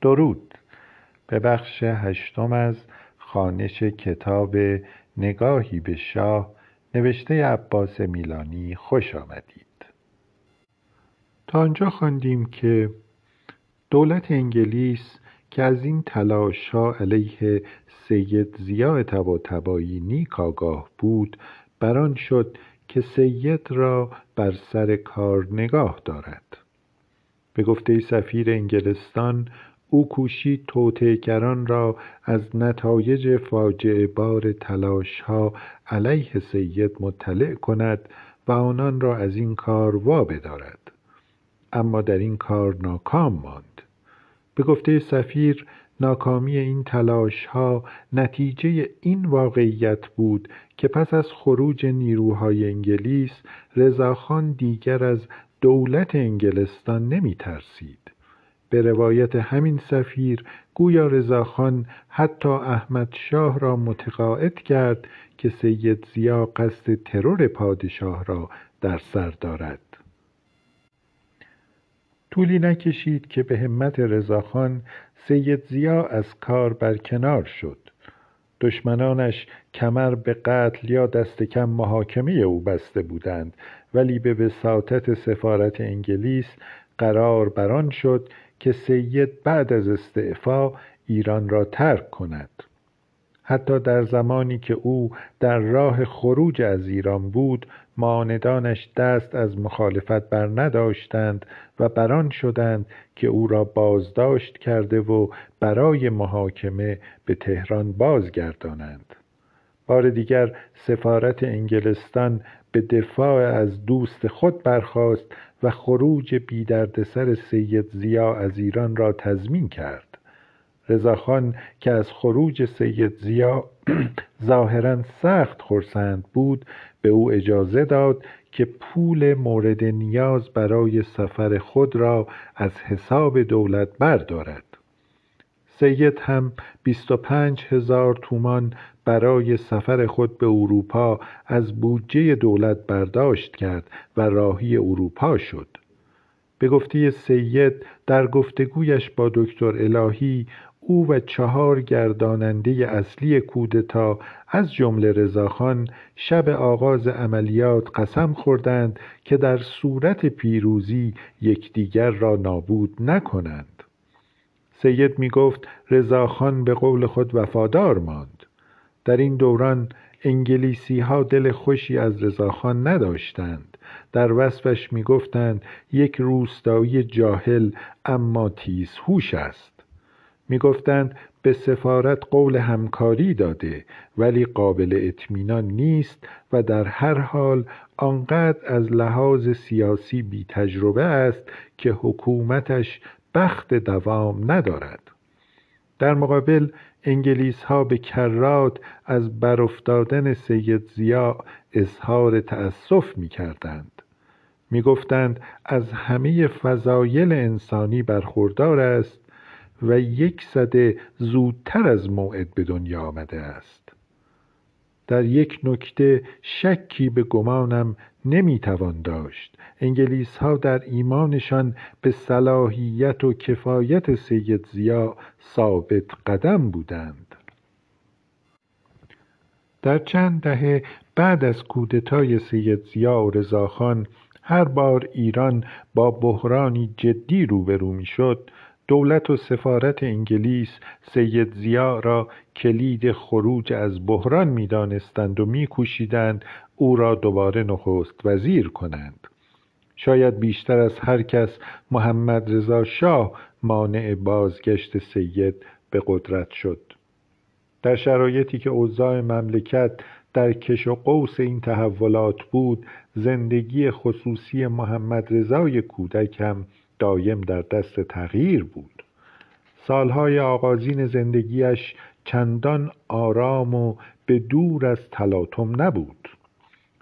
درود. به بخش هشتم از خانش کتاب نگاهی به شاه نوشته عباس میلانی خوش آمدید. تا آنجا خواندیم که دولت انگلیس که از این تلاش ها علیه سید ضیاء طباطبایی نیک آگاه بود بران شد که سید را بر سر کار نگاه دارد. به گفته سفیر انگلستان او کوشید توطئهگران را از نتایج فاجعه بار ها علیه سید مطلع کند و آنان را از این کار وابدارد اما در این کار ناکام ماند. به گفته سفیر ناکامی این ها نتیجه این واقعیت بود که پس از خروج نیروهای انگلیس رضاخان دیگر از دولت انگلستان نمی ترسید به روایت همین سفیر گویا رضاخان حتی احمد شاه را متقاعد کرد که سید زیا قصد ترور پادشاه را در سر دارد. طولی نکشید که به همت رضاخان سید زیا از کار برکنار شد. دشمنانش کمر به قتل یا دست کم محاکمه او بسته بودند ولی به وساطت سفارت انگلیس قرار بران شد که سید بعد از استعفا ایران را ترک کند. حتی در زمانی که او در راه خروج از ایران بود معاندانش دست از مخالفت بر نداشتند و بران شدند که او را بازداشت کرده و برای محاکمه به تهران بازگردانند. بار دیگر سفارت انگلستان به دفاع از دوست خود برخاست و خروج بی دردسر سید ضیا از ایران را تضمین کرد. رضاخان که از خروج سید ضیا ظاهرا سخت خرسند بود به او اجازه داد که پول مورد نیاز برای سفر خود را از حساب دولت بردارد. سید هم بیست و پنج هزار تومان برای سفر خود به اروپا از بودجه دولت برداشت کرد و راهی اروپا شد. به گفته سید در گفتگویش با دکتر الهی او و چهار گرداننده اصلی کودتا از جمله رضاخان شب آغاز عملیات قسم خوردند که در صورت پیروزی یکدیگر را نابود نکنند. سید می گفت رضاخان به قول خود وفادار ماند. در این دوران ها دل خوشی از رضاخان نداشتند. در وصفش می گفتند یک روستایی جاهل اما تیزهوش است. می‌گفتند به سفارت قول همکاری داده ولی قابل اطمینان نیست و در هر حال آنقدر از لحاظ سیاسی بی تجربه است که حکومتش بخت دوام ندارد. در مقابل انگلیس ها به کرات از برافتادن سید زیا اظهار تأسف می کردند می گفتند از همه فضایل انسانی برخوردار است و یک سده زودتر از موعد به دنیا آمده است. در یک نکته شکی به گمانم نمی‌توان داشت. انگلیس ها در ایمانشان به صلاحیت و کفایت سید زیا ثابت قدم بودند. در چند دهه بعد از کودتای سید زیا و رضاخان هر بار ایران با بحرانی جدی روبرو می‌شد دولت و سفارت انگلیس سید ضیا را کلید خروج از بحران می‌دانستند و میکوشیدند او را دوباره نخست وزیر کنند. شاید بیشتر از هر کس محمد رضا شاه مانع بازگشت سید به قدرت شد. در شرایطی که اوضاع مملکت در کش و قوس این تحولات بود زندگی خصوصی محمد رضای کودک هم دایم در دست تغییر بود. سالهای آغازین زندگیش چندان آرام و به دور از تلاطم نبود.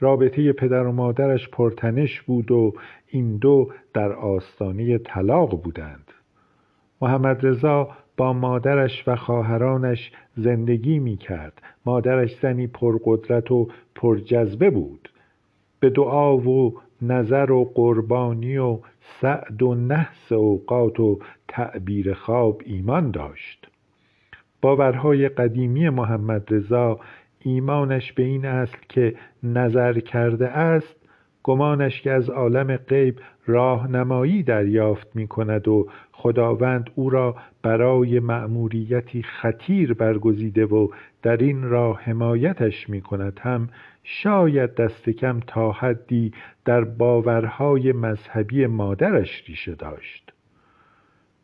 رابطه پدر و مادرش پرتنش بود و این دو در آستانه طلاق بودند. محمد رضا با مادرش و خواهرانش زندگی می کرد مادرش زنی پرقدرت و پرجذبه بود. به دعا و نظر و قربانی و سعد و نحس اوقات و تعبیر خواب ایمان داشت. باورهای قدیمی محمد رضا ایمانش به این است که نظر کرده است گمانش که از عالم غیب راهنمایی دریافت می کند و خداوند او را برای مأموریتی خطیر برگزیده و در این راه حمایتش می کند هم شاید دست کم تا حدی در باورهای مذهبی مادرش ریشه داشت.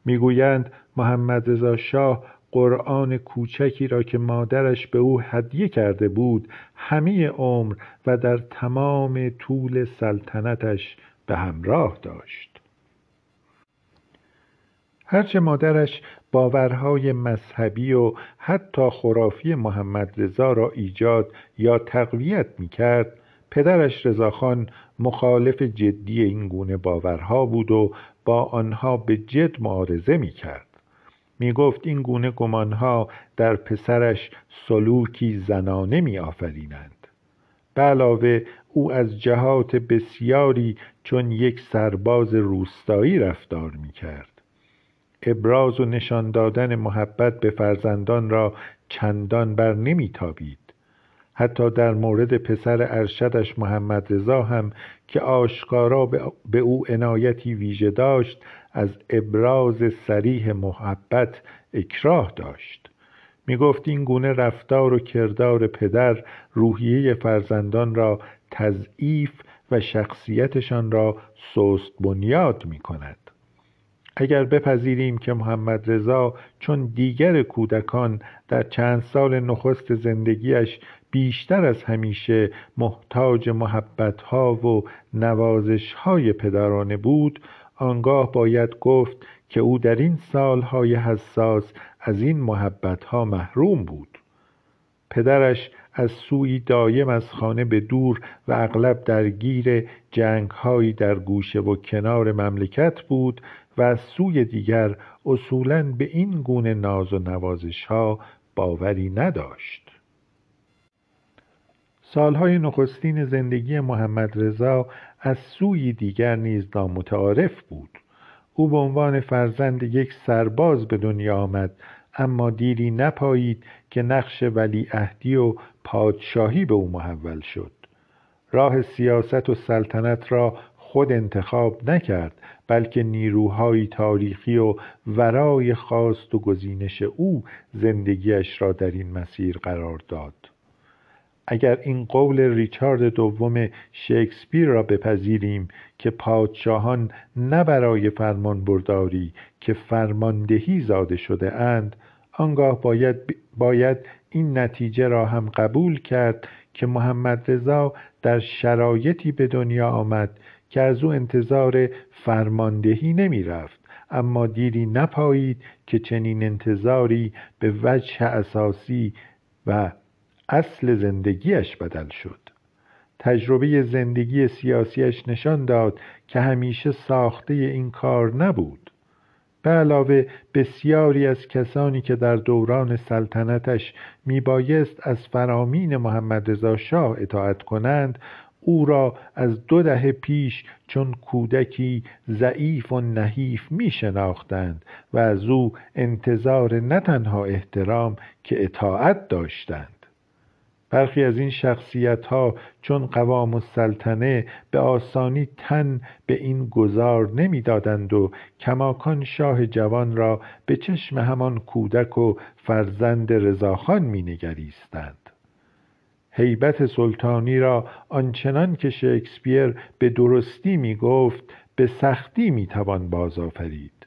می‌گویند محمد رضا شاه قرآن کوچکی را که مادرش به او هدیه کرده بود همه عمر و در تمام طول سلطنتش به همراه داشت. هرچه مادرش باورهای مذهبی و حتی خرافی محمد رضا را ایجاد یا تقویت می کرد پدرش رضاخان مخالف جدی این گونه باورها بود و با آنها به جد معارضه می کرد می گفت این گونه گمانها در پسرش سلوکی زنانه می آفرینند علاوه او از جهات بسیاری چون یک سرباز روستایی رفتار می کرد ابراز و نشان دادن محبت به فرزندان را چندان بر نمیتابید. حتی در مورد پسر ارشدش محمد رضا هم که آشکارا به او عنایتی ویژه داشت از ابراز سریح محبت اکراه داشت. می گفت این گونه رفتار و کردار پدر روحیه فرزندان را تضعیف و شخصیتشان را سست بنیاد می کند اگر بپذیریم که محمد رضا چون دیگر کودکان در چند سال نخست زندگیش بیشتر از همیشه محتاج محبتها و نوازشهای پدرانه بود آنگاه باید گفت که او در این سالهای حساس از این محبتها محروم بود. پدرش از سوی دایم از خانه به دور و اغلب درگیر جنگهایی در گوشه و کنار مملکت بود و از سوی دیگر اصولا به این گونه ناز و نوازش ها باوری نداشت. سالهای نخستین زندگی محمد رضا از سوی دیگر نیز نامتعارف بود. او به عنوان فرزند یک سرباز به دنیا آمد اما دیری نپایید که نقش ولیعهدی و پادشاهی به او محول شد. راه سیاست و سلطنت را خود انتخاب نکرد بلکه نیروهای تاریخی و ورای خواست و گزینش او زندگیش را در این مسیر قرار داد. اگر این قول ریچارد دوم شکسپیر را بپذیریم که پادشاهان نه برای فرمان برداری که فرماندهی زاده شده اند آنگاه باید, باید این نتیجه را هم قبول کرد که محمد رضا در شرایطی به دنیا آمد که از او انتظار فرماندهی نمی رفت اما دیری نپایید که چنین انتظاری به وجه اساسی و اصل زندگیش بدل شد. تجربه زندگی سیاسیش نشان داد که همیشه ساخته این کار نبود. به علاوه بسیاری از کسانی که در دوران سلطنتش میبایست از فرامین محمد رضا شاه اطاعت کنند او را از دو دهه پیش چون کودکی ضعیف و نحیف می شناختند و از او انتظار نه تنها احترام که اطاعت داشتند. برخی از این شخصیت ها چون قوام السلطنه به آسانی تن به این گذار نمی‌دادند و کماکان شاه جوان را به چشم همان کودک و فرزند رضاخان مینگریستند. هیبت سلطانی را آنچنان که شکسپیر به درستی می گفت به سختی می توان بازآفرید.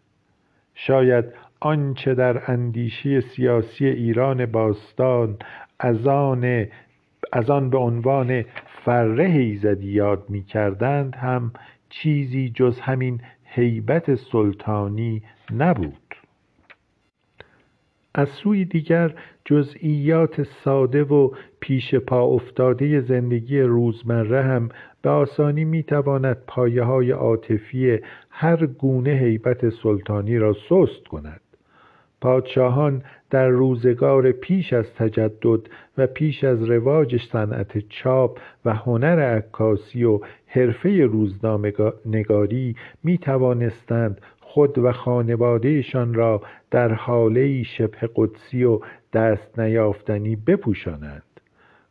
شاید آنچه در اندیشه سیاسی ایران باستان از آن, به عنوان فره ایزدی یاد می کردند هم چیزی جز همین هیبت سلطانی نبود. از سوی دیگر جزئیات ساده و پیش پا افتاده زندگی روزمره هم به آسانی می‌تواند پایه های عاطفی هر گونه هیبت سلطانی را سست کند. پادشاهان در روزگار پیش از تجدد و پیش از رواج صنعت چاپ و هنر عکاسی و حرفه روزنامه‌نگاری می توانستند خود و خانوادهشان را در حاله شبه قدسی و دست نیافتنی بپوشانند.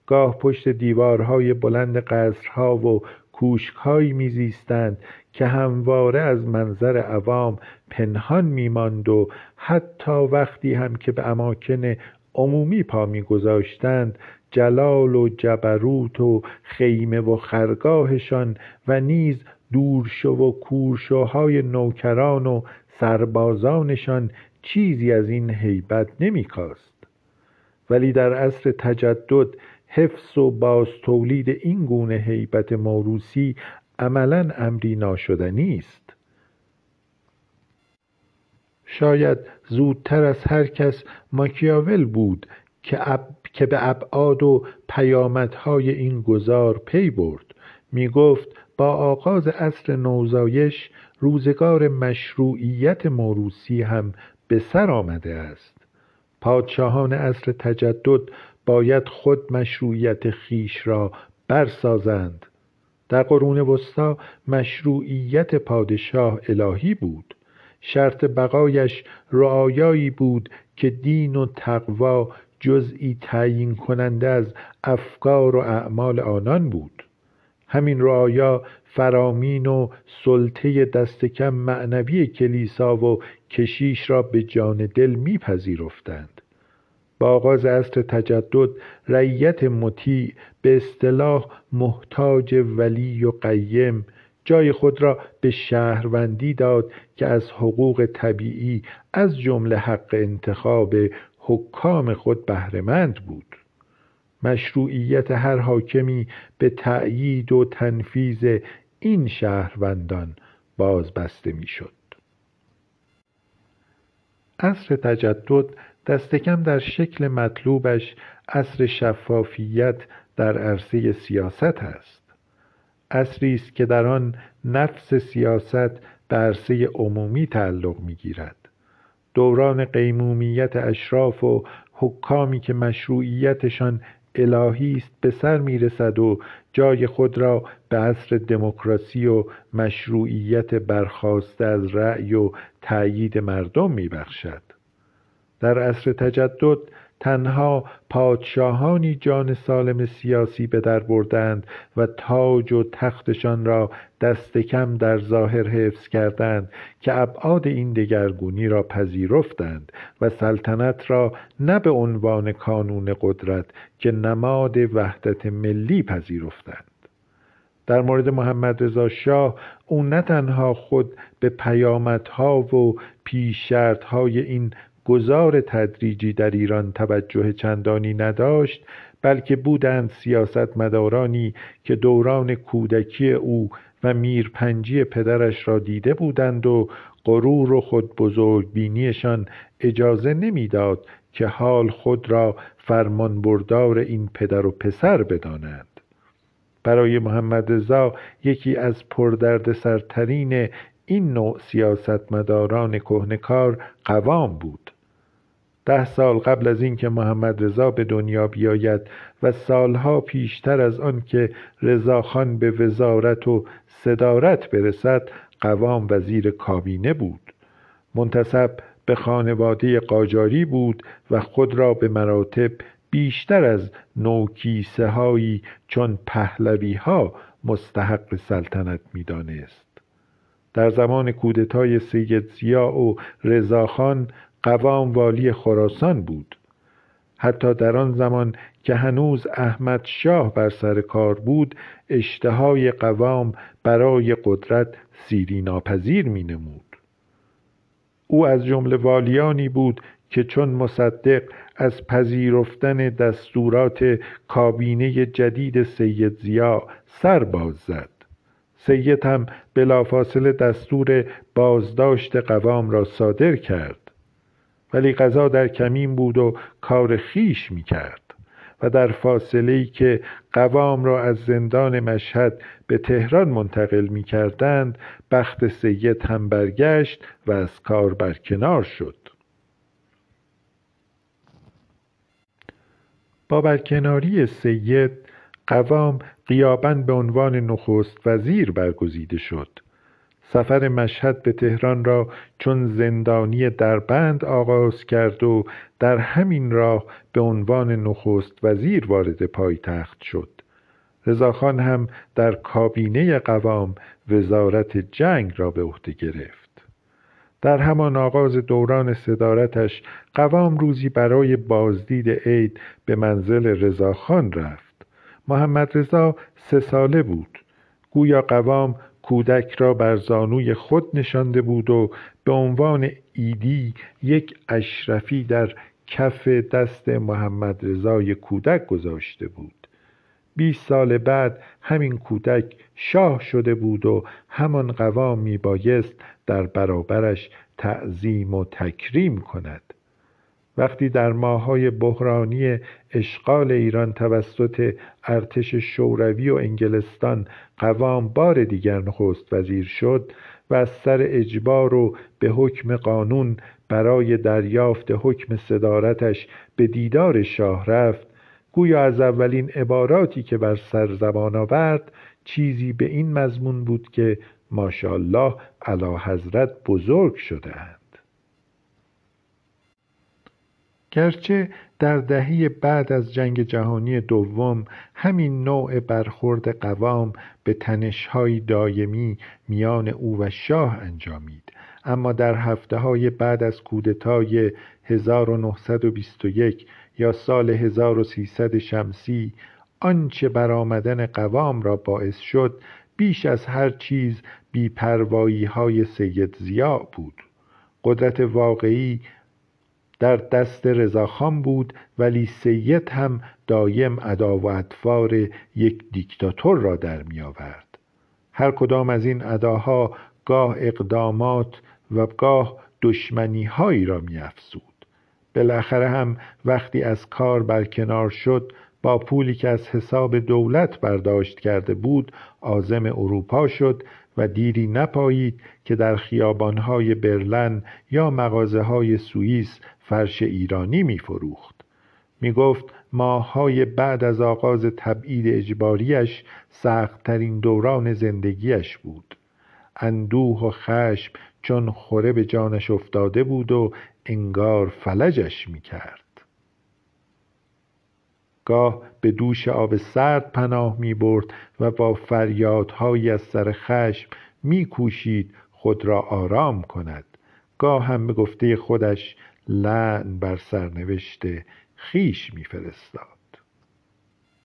گاه پشت دیوارهای بلند قصرها و کوشکهایی میزیستند که همواره از منظر عوام پنهان میماند و حتی وقتی هم که به اماکن عمومی پا میگذاشتند جلال و جبروت و خیمه و خرگاهشان و نیز دورشو و کورشوهای نوکران و سربازانشان چیزی از این هیبت نمیکاست. ولی در عصر تجدد حفظ و بازتولید این گونه هیبت موروسی عملا امری ناشدنی است شاید زودتر از هر کس ماکیاول بود که, که به ابعاد و پیامدهای این گذار پی برد. می گفت با آغاز عصر نوزایش روزگار مشروعیت موروسی هم به سر آمده است. پادشاهان عصر تجدد باید خود مشروعیت خیش را برسازند. در قرون وسطا مشروعیت پادشاه الهی بود. شرط بقایش رعایایی بود که دین و تقوا جزئی تعیین کننده از افکار و اعمال آنان بود. همین رعایا فرامین و سلطه دست کم معنوی کلیسا و کشیش را به جان دل میپذیرفتند. با آغاز عصر تجدد رعیت مطیع به اصطلاح محتاج ولی و قیم جای خود را به شهروندی داد که از حقوق طبیعی از جمله حق انتخاب حکام خود بهرهمند بود. مشروعیت هر حاکمی به تأیید و تنفیذ این شهروندان بازبسته می‌شد. عصر تجدد دست کم در شکل مطلوبش عصر شفافیت در عرصه سیاست است. عصری است که در آن نفس سیاست به عرصه عمومی تعلق می‌گیرد. دوران قیمومیت اشراف و حکامی که مشروعیتشان الهی است به سر می‌رسد و جای خود را به عصر دموکراسی و مشروعیت برخواسته از رأی و تأیید مردم میبخشد. در عصر تجدد تنها پادشاهانی جان سالم سیاسی به در بردند و تاج و تختشان را دست کم در ظاهر حفظ کردند که ابعاد این دگرگونی را پذیرفتند و سلطنت را نه به عنوان کانون قدرت که نماد وحدت ملی پذیرفتند. در مورد محمد رضا شاه او نه تنها خود به پیامدها و پیشرتهای این گذار تدریجی در ایران توجه چندانی نداشت بلکه بودند سیاستمدارانی که دوران کودکی او و میرپنجی پدرش را دیده بودند و غرور و خود بزرگ بینیشان اجازه نمی‌داد که حال خود را فرمانبردار این پدر و پسر بدانند. برای محمد رضا یکی از پردردسرترین این نوع سیاستمداران کهنکار قوام بود. ده سال قبل از اینکه محمد رضا به دنیا بیاید و سالها پیشتر از آن که رضاخان به وزارت و صدارت برسد قوام وزیر کابینه بود. منتصب به خانواده قاجاری بود و خود را به مراتب بیشتر از نوکیسه هایی چون پهلوی ها مستحق سلطنت می‌دانست. در زمان کودتای سید زیا و رضاخان قوام والی خراسان بود. حتی در آن زمان که هنوز احمد شاه بر سر کار بود اشتهای قوام برای قدرت سیری ناپذیر می نمود. او از جمله والیانی بود که چون مصدق از پذیرفتن دستورات کابینه جدید سید زیا سر باز زد. سید هم بلافاصله دستور بازداشت قوام را صادر کرد. ولی غذا در کمین بود و کار خیش می کرد و در فاصله ای که قوام را از زندان مشهد به تهران منتقل می کردند بخت سید هم برگشت و از کار برکنار شد. با برکناری سید قوام قیابن به عنوان نخست وزیر برگزیده شد. سفر مشهد به تهران را چون زندانی دربند آغاز کرد و در همین راه به عنوان نخست وزیر وارد پایتخت شد. رضاخان هم در کابینه قوام وزارت جنگ را به عهده گرفت. در همان آغاز دوران صدارتش قوام روزی برای بازدید عید به منزل رضاخان رفت. محمد رضا سه ساله بود. گویا قوام کودک را بر زانوی خود نشانده بود و به عنوان ایدی یک اشرفی در کف دست محمد رضای کودک گذاشته بود. بیست سال بعد همین کودک شاه شده بود و همان قوام می بایست در برابرش تعظیم و تکریم کند. وقتی در ماهای بحرانی اشغال ایران توسط ارتش شوروی و انگلستان قوام بار دیگر نخست وزیر شد و از سر اجبار و به حکم قانون برای دریافت حکم صدارتش به دیدار شاه رفت گویا از اولین عباراتی که بر سر زبان آورد چیزی به این مضمون بود که ماشاءالله علا حضرت بزرگ شدهاند گرچه در دهه بعد از جنگ جهانی دوم همین نوع برخورد قوام به تنشهای دایمی میان او و شاه انجامید. اما در هفته های بعد از کودتای 1921 یا سال 1300 شمسی آنچه برآمدن قوام را باعث شد بیش از هر چیز بیپروایی های سید زیا بود. قدرت واقعی در دست رضاخان بود ولی سید هم دایم ادا و اطوار یک دیکتاتور را در می آورد. هر کدام از این اداها گاه اقدامات و گاه دشمنی هایی را می افزود. بالاخره هم وقتی از کار برکنار شد با پولی که از حساب دولت برداشت کرده بود عازم اروپا شد و دیری نپایید که در خیابانهای برلن یا مغازه های سوئیس فرش ایرانی می فروخت می گفت ماههای بعد از آغاز تبعید اجباریش سختترین دوران زندگیش بود. اندوه و خشم چون خوره به جانش افتاده بود و انگار فلجش می کرد گاه به دوش آب سرد پناه می برد و با فریادهایی از سر خشم می کوشید خود را آرام کند. گاه هم به گفته خودش لعن بر سرنوشت خیش میفرستاد.